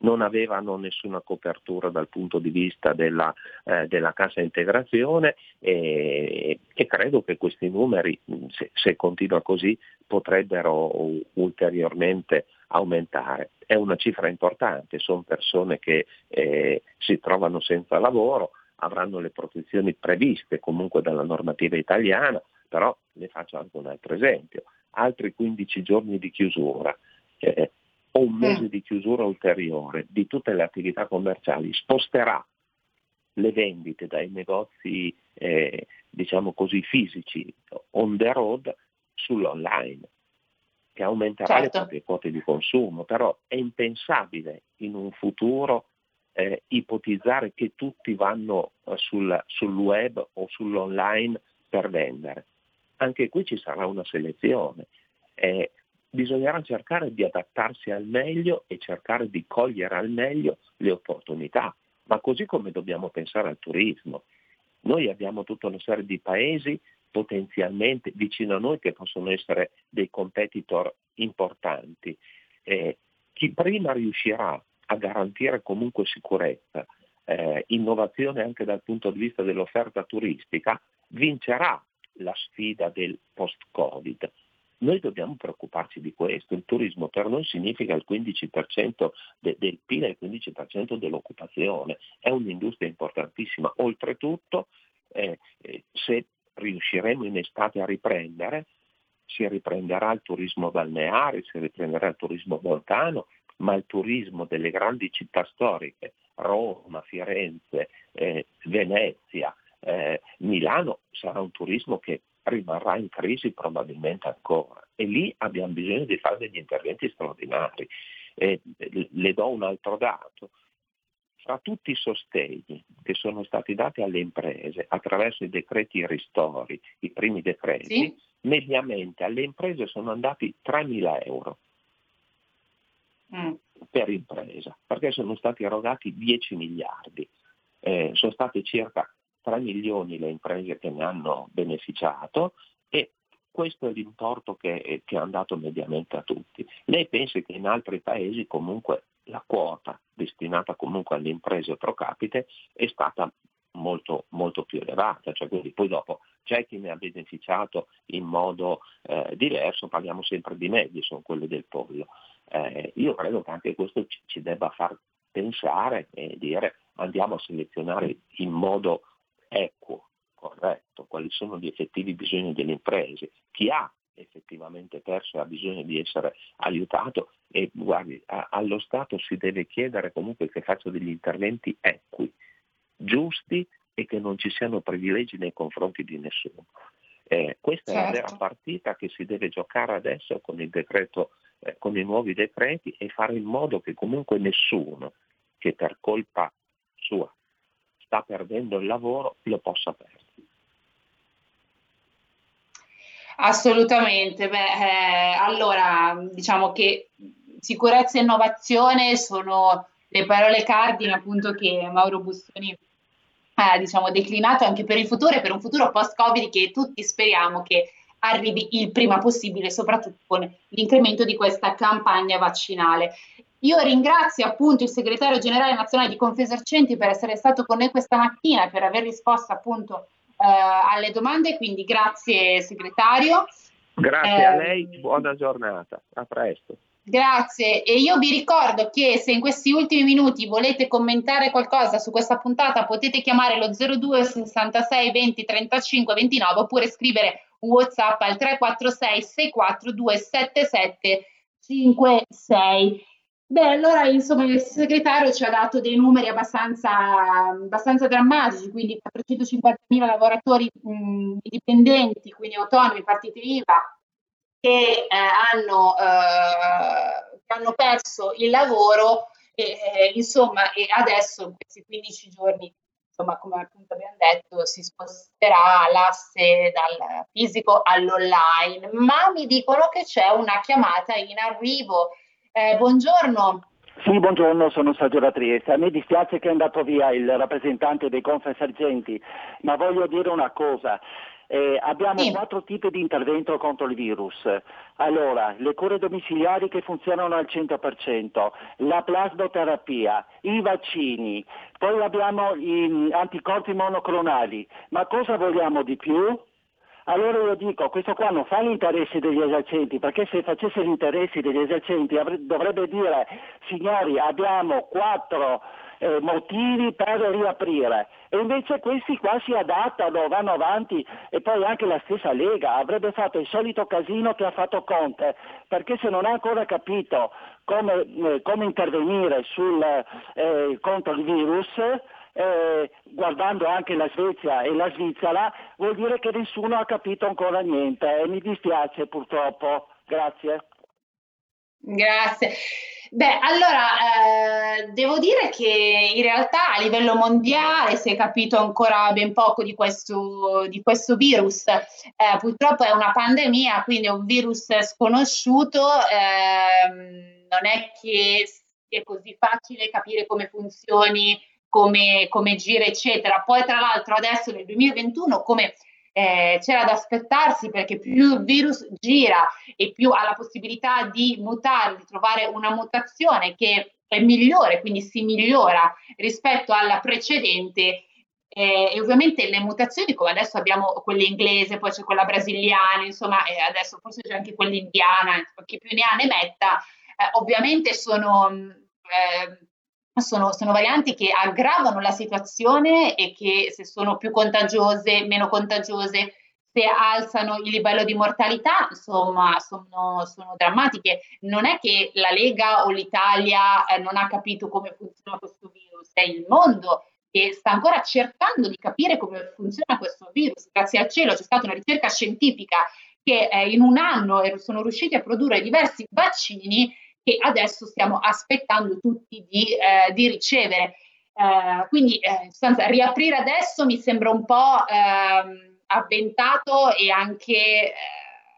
D: non avevano nessuna copertura dal punto di vista della, eh, della cassa integrazione e, e, credo che questi numeri, se, se continua così, potrebbero ulteriormente aumentare. È una cifra importante, sono persone che eh, si trovano senza lavoro, avranno le protezioni previste comunque dalla normativa italiana, però ne faccio anche un altro esempio. Altri 15 giorni di chiusura. Eh, o un mese di chiusura ulteriore di tutte le attività commerciali sposterà le vendite dai negozi eh, diciamo così fisici on the road sull'online che aumenterà certo. le proprie quote di consumo, però è impensabile in un futuro eh, ipotizzare che tutti vanno eh, sul, sul web o sull'online per vendere. Anche qui ci sarà una selezione. Eh, bisognerà cercare di adattarsi al meglio e cercare di cogliere al meglio le opportunità, ma così come dobbiamo pensare al turismo. Noi abbiamo tutta una serie di paesi potenzialmente vicino a noi che possono essere dei competitor importanti. Eh, chi prima riuscirà a garantire comunque sicurezza, eh, innovazione anche dal punto di vista dell'offerta turistica, vincerà la sfida del post-Covid. Noi dobbiamo preoccuparci di questo. Il turismo per noi significa il 15% de- del PIL e il 15% dell'occupazione. È un'industria importantissima. Oltretutto, eh, eh, se riusciremo in estate a riprendere, si riprenderà il turismo balneare, si riprenderà il turismo montano, ma il turismo delle grandi città storiche, Roma, Firenze, eh, Venezia, eh, Milano, sarà un turismo che rimarrà in crisi probabilmente ancora e lì abbiamo bisogno di fare degli interventi straordinari. Eh, le do un altro dato. Fra tutti i sostegni che sono stati dati alle imprese attraverso i decreti ristori, i primi decreti, sì? mediamente alle imprese sono andati 3.000 euro mm. per impresa, perché sono stati erogati 10 miliardi. Eh, sono state circa 3 milioni le imprese che ne hanno beneficiato e questo è l'importo che, che è andato mediamente a tutti. Lei pensa che in altri paesi comunque la quota destinata comunque alle imprese pro capite è stata molto, molto più elevata, cioè quindi poi dopo c'è chi ne ha beneficiato in modo eh, diverso, parliamo sempre di medie, sono quelle del pollo. Eh, io credo che anche questo ci, ci debba far pensare e dire andiamo a selezionare in modo equo, corretto, quali sono gli effettivi bisogni delle imprese, chi ha effettivamente perso e ha bisogno di essere aiutato e guardi, a, allo Stato si deve chiedere comunque che faccia degli interventi equi, giusti e che non ci siano privilegi nei confronti di nessuno. Eh, questa certo. è la vera certo. partita che si deve giocare adesso con, decreto, eh, con i nuovi decreti e fare in modo che comunque nessuno che per colpa sua sta perdendo il lavoro lo possa perdere.
C: Assolutamente, Beh, eh, allora diciamo che sicurezza e innovazione sono le parole cardine appunto che Mauro Bustoni ha diciamo, declinato anche per il futuro e per un futuro post-Covid che tutti speriamo che arrivi il prima possibile, soprattutto con l'incremento di questa campagna vaccinale. Io ringrazio appunto il segretario generale nazionale di Confesercenti per essere stato con noi questa mattina e per aver risposto appunto eh, alle domande, quindi grazie segretario.
D: Grazie eh, a lei, buona giornata, a presto.
C: Grazie e io vi ricordo che se in questi ultimi minuti volete commentare qualcosa su questa puntata potete chiamare lo 02 66 20 35 29 oppure scrivere WhatsApp al 346 642 77 56. Beh, allora insomma il segretario ci ha dato dei numeri abbastanza, abbastanza drammatici, quindi 450.000 lavoratori mh, dipendenti, quindi autonomi, partiti IVA, che, eh, hanno, eh, che hanno perso il lavoro e, eh, insomma, e adesso in questi 15 giorni insomma, come appunto abbiamo detto, si sposterà l'asse dal fisico all'online, ma mi dicono che c'è una chiamata in arrivo. Eh, buongiorno.
I: Sì, buongiorno, sono Sergio da Trieste. A me dispiace che è andato via il rappresentante dei Confesergenti, ma voglio dire una cosa. Eh, abbiamo sì. quattro tipi di intervento contro il virus. Allora, le cure domiciliari che funzionano al 100%, la plasmoterapia, i vaccini, poi abbiamo gli anticorpi monoclonali. Ma cosa vogliamo di più? Allora io dico, questo qua non fa gli interessi degli esercenti, perché se facesse gli interessi degli esercenti dovrebbe dire, signori, abbiamo quattro eh, motivi per riaprire. E invece questi qua si adattano, vanno avanti e poi anche la stessa Lega avrebbe fatto il solito casino che ha fatto Conte, perché se non ha ancora capito come, eh, come intervenire sul, eh, contro il virus, eh, guardando anche la Svezia e la Svizzera, vuol dire che nessuno ha capito ancora niente e mi dispiace purtroppo. Grazie.
C: Grazie. Beh, allora, eh, devo dire che in realtà a livello mondiale si è capito ancora ben poco di questo, di questo virus. Eh, purtroppo è una pandemia, quindi è un virus sconosciuto, eh, non è che sia così facile capire come funzioni, come, come gira, eccetera. Poi, tra l'altro, adesso nel 2021, come eh, c'era da aspettarsi perché più il virus gira e più ha la possibilità di mutare, di trovare una mutazione che è migliore, quindi si migliora rispetto alla precedente. Eh, e ovviamente le mutazioni, come adesso abbiamo quella inglese, poi c'è quella brasiliana, insomma, e adesso forse c'è anche quella indiana, chi più ne ha ne metta, eh, ovviamente sono eh, sono, sono, varianti che aggravano la situazione e che se sono più contagiose, meno contagiose, se alzano il livello di mortalità, insomma, sono, sono drammatiche. Non è che la Lega o l'Italia eh, non ha capito come funziona questo virus, è il mondo che sta ancora cercando di capire come funziona questo virus. Grazie al cielo c'è stata una ricerca scientifica che eh, in un anno sono riusciti a produrre diversi vaccini che adesso stiamo aspettando tutti di, eh, di ricevere. Eh, quindi, eh, in riaprire adesso mi sembra un po' ehm, avventato e anche, eh,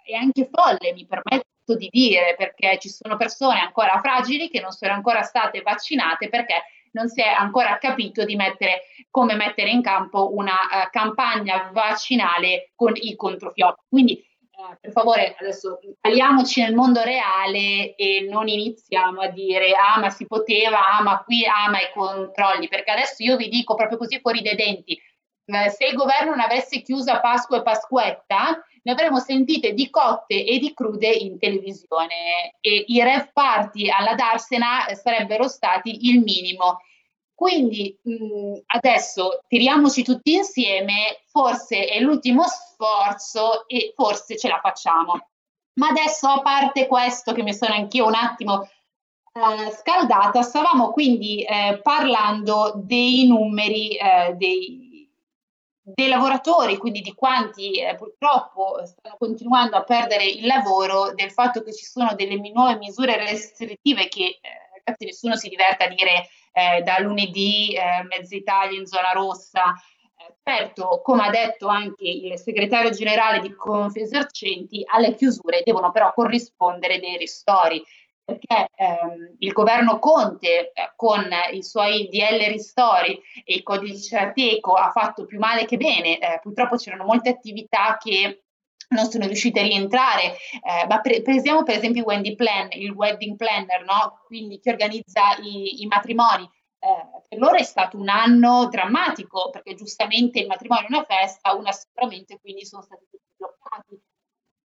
C: e anche folle, mi permetto di dire, perché ci sono persone ancora fragili che non sono ancora state vaccinate perché non si è ancora capito di mettere, come mettere in campo una uh, campagna vaccinale con i controfiocchi. Quindi per favore, adesso tagliamoci nel mondo reale e non iniziamo a dire ah ma si poteva, ah ma qui, ah ma i controlli, perché adesso io vi dico proprio così fuori dai denti, eh, se il governo non avesse chiuso Pasqua e Pasquetta, ne avremmo sentite di cotte e di crude in televisione e i rev party alla Darsena sarebbero stati il minimo. Quindi mh, adesso tiriamoci tutti insieme, forse è l'ultimo sforzo e forse ce la facciamo. Ma adesso, a parte questo, che mi sono anch'io un attimo eh, scaldata, stavamo quindi eh, parlando dei numeri eh, dei, dei, lavoratori, quindi di quanti eh, purtroppo stanno continuando a perdere il lavoro, del fatto che ci sono delle nuove misure restrittive che eh, ragazzi nessuno si diverte a dire eh, da lunedì eh, mezza Italia in zona rossa. Eh, certo, come ha detto anche il segretario generale di Confesercenti, alle chiusure devono però corrispondere dei ristori perché ehm, il governo Conte eh, con i suoi DL ristori e il codice Ateco ha fatto più male che bene, eh, purtroppo c'erano molte attività che non sono riuscite a rientrare, eh, ma pre- presiamo per esempio Wendy Plan, il wedding planner, no? quindi chi organizza i, i matrimoni. Eh, per loro è stato un anno drammatico perché giustamente il matrimonio è una festa, una sicuramente quindi sono stati tutti bloccati.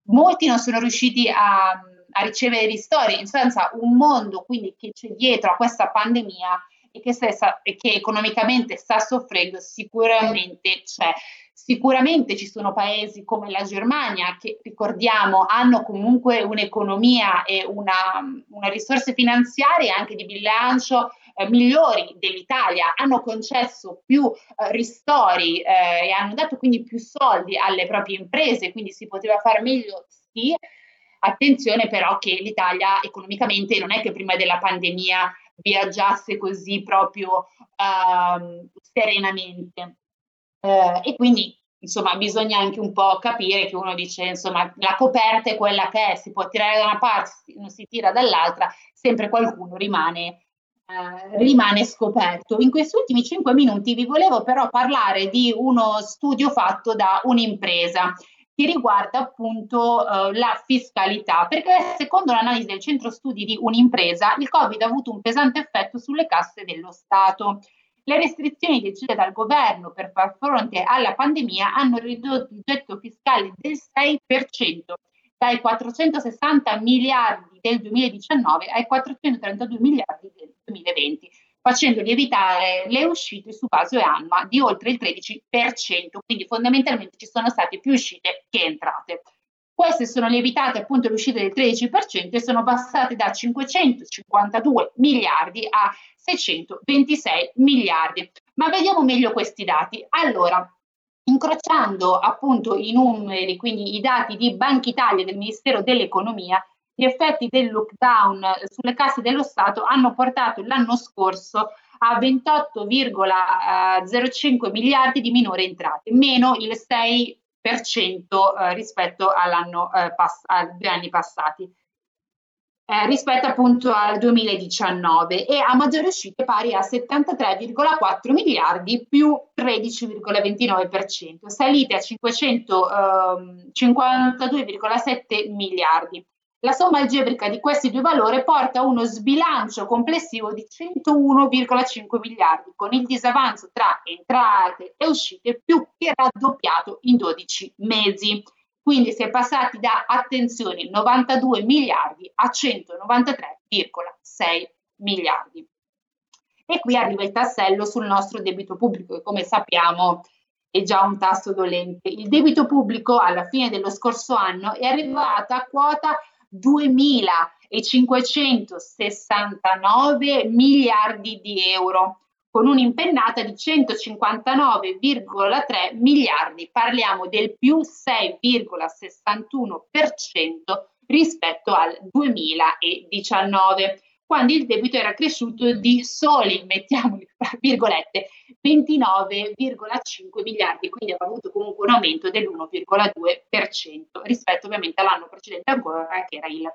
C: Molti non sono riusciti a, a ricevere ristori, in sostanza un mondo quindi che c'è dietro a questa pandemia e che, stessa, e che economicamente sta soffrendo sicuramente c'è. Sicuramente ci sono paesi come la Germania che, ricordiamo, hanno comunque un'economia e una, una risorse finanziarie anche di bilancio eh, migliori dell'Italia, hanno concesso più eh, ristori eh, e hanno dato quindi più soldi alle proprie imprese, quindi si poteva fare meglio, sì, Attenzione però che l'Italia economicamente non è che prima della pandemia viaggiasse così proprio uh, serenamente. Uh, e quindi insomma bisogna anche un po' capire che uno dice insomma la coperta è quella che è, si può tirare da una parte, non si tira dall'altra, sempre qualcuno rimane, eh, rimane scoperto. In questi ultimi cinque minuti vi volevo però parlare di uno studio fatto da un'impresa che riguarda appunto uh, la fiscalità, perché secondo l'analisi del centro studi di un'impresa, il Covid ha avuto un pesante effetto sulle casse dello Stato. Le restrizioni decise dal governo per far fronte alla pandemia hanno ridotto il getto fiscale del 6%, dai 460 miliardi del 2019 ai 432 miliardi del 2020 facendo lievitare le uscite su base annua di oltre il 13%, quindi fondamentalmente ci sono state più uscite che entrate. Queste sono lievitate appunto le uscite del 13% e sono passate da 552 miliardi a 626 miliardi. Ma vediamo meglio questi dati. Allora, incrociando appunto i numeri, quindi i dati di Banca Italia e del Ministero dell'Economia, gli effetti del lockdown sulle casse dello Stato hanno portato l'anno scorso a 28,05 miliardi di minore entrate, meno il 6% eh, rispetto all'anno, eh, pass- a due anni passati. Eh, rispetto appunto al 2019 e a maggiori uscite pari a 73,4 miliardi più 13,29%, salite a 552,7 ehm, miliardi. La somma algebrica di questi due valori porta a uno sbilancio complessivo di 101,5 miliardi, con il disavanzo tra entrate e uscite più che raddoppiato in 12 mesi. Quindi si è passati da, attenzione, 92 miliardi a 193,6 miliardi. E qui arriva il tassello sul nostro debito pubblico, che come sappiamo è già un tasso dolente. Il debito pubblico alla fine dello scorso anno è arrivato a quota 2.569 miliardi di euro, con un'impennata di 159,3 miliardi. Parliamo del più 6,61% rispetto al 2019 quando il debito era cresciuto di soli, mettiamoli tra virgolette, 29,5 miliardi, quindi ha avuto comunque un aumento dell'1,2% rispetto ovviamente all'anno precedente ancora, che era il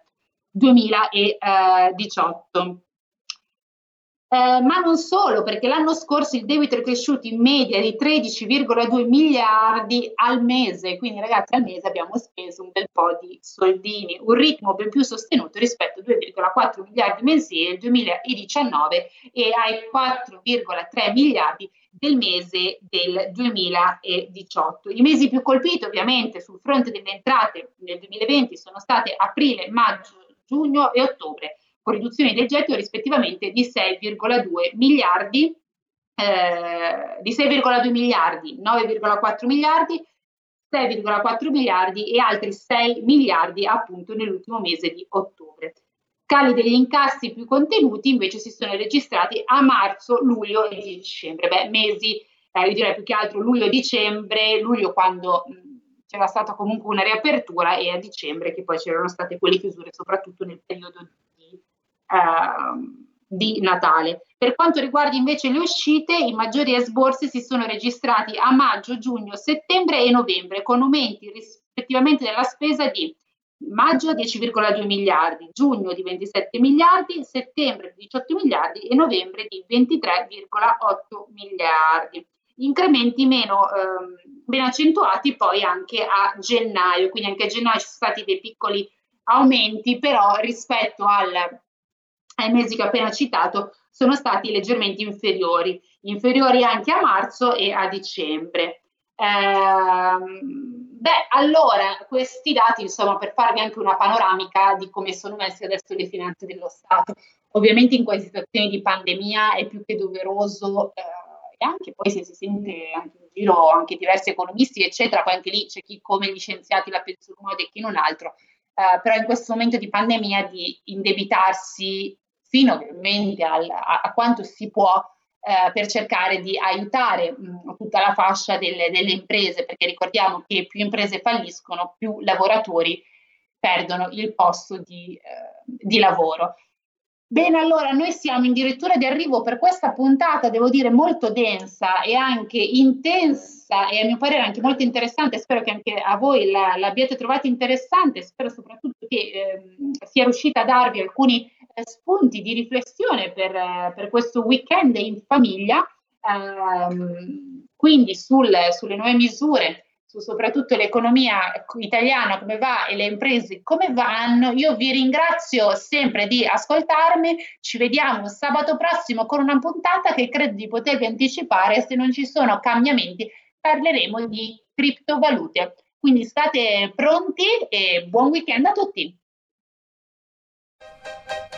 C: 2018. Eh, ma non solo, perché l'anno scorso il debito è cresciuto in media di 13,2 miliardi al mese, quindi ragazzi al mese abbiamo speso un bel po' di soldini, un ritmo ben più sostenuto rispetto ai 2,4 miliardi mensili del 2019 e ai 4,3 miliardi del mese del 2018. I mesi più colpiti ovviamente sul fronte delle entrate nel 2020 sono state aprile, maggio, giugno e ottobre con riduzioni del gettito rispettivamente di 6,2 miliardi, eh, di 6,2 miliardi, 9,4 miliardi, 6,4 miliardi e altri 6 miliardi appunto nell'ultimo mese di ottobre. Cali degli incassi più contenuti invece si sono registrati a marzo, luglio e dicembre. Beh, mesi, eh, io direi più che altro luglio e dicembre, luglio quando mh, c'era stata comunque una riapertura e a dicembre che poi c'erano state quelle chiusure soprattutto nel periodo Ehm, di Natale. Per quanto riguarda invece le uscite, i maggiori esborsi si sono registrati a maggio, giugno, settembre e novembre, con aumenti rispettivamente della spesa di maggio 10,2 miliardi, giugno di 27 miliardi, settembre di 18 miliardi e novembre di 23,8 miliardi. Incrementi meno ehm, ben accentuati poi anche a gennaio, quindi anche a gennaio ci sono stati dei piccoli aumenti, però rispetto al ai mesi che ho appena citato sono stati leggermente inferiori, inferiori anche a marzo e a dicembre. Eh, beh, allora, questi dati, insomma, per farvi anche una panoramica di come sono messe adesso le finanze dello Stato. Ovviamente in queste situazioni di pandemia è più che doveroso eh, e anche poi se si sente anche in giro anche diversi economisti, eccetera, poi anche lì c'è chi come gli scienziati la pensa in un modo e chi in un altro. Uh, però in questo momento di pandemia di indebitarsi fino ovviamente al, a, a, quanto si può eh, per cercare di aiutare mh, tutta la fascia delle, delle, imprese, perché ricordiamo che più imprese falliscono, più lavoratori perdono il posto di, eh, di lavoro. Bene, allora noi siamo addirittura di arrivo per questa puntata, devo dire, molto densa e anche intensa e a mio parere anche molto interessante. Spero che anche a voi la, l'abbiate trovata interessante, spero soprattutto che eh, sia riuscita a darvi alcuni spunti di riflessione per, eh, per, questo weekend in famiglia, ehm, quindi sul, sulle nuove misure su soprattutto l'economia italiana come va e le imprese come vanno. Io vi ringrazio sempre di ascoltarmi, ci vediamo sabato prossimo con una puntata che credo di potervi anticipare, se non ci sono cambiamenti parleremo di criptovalute. Quindi state pronti e buon weekend a tutti.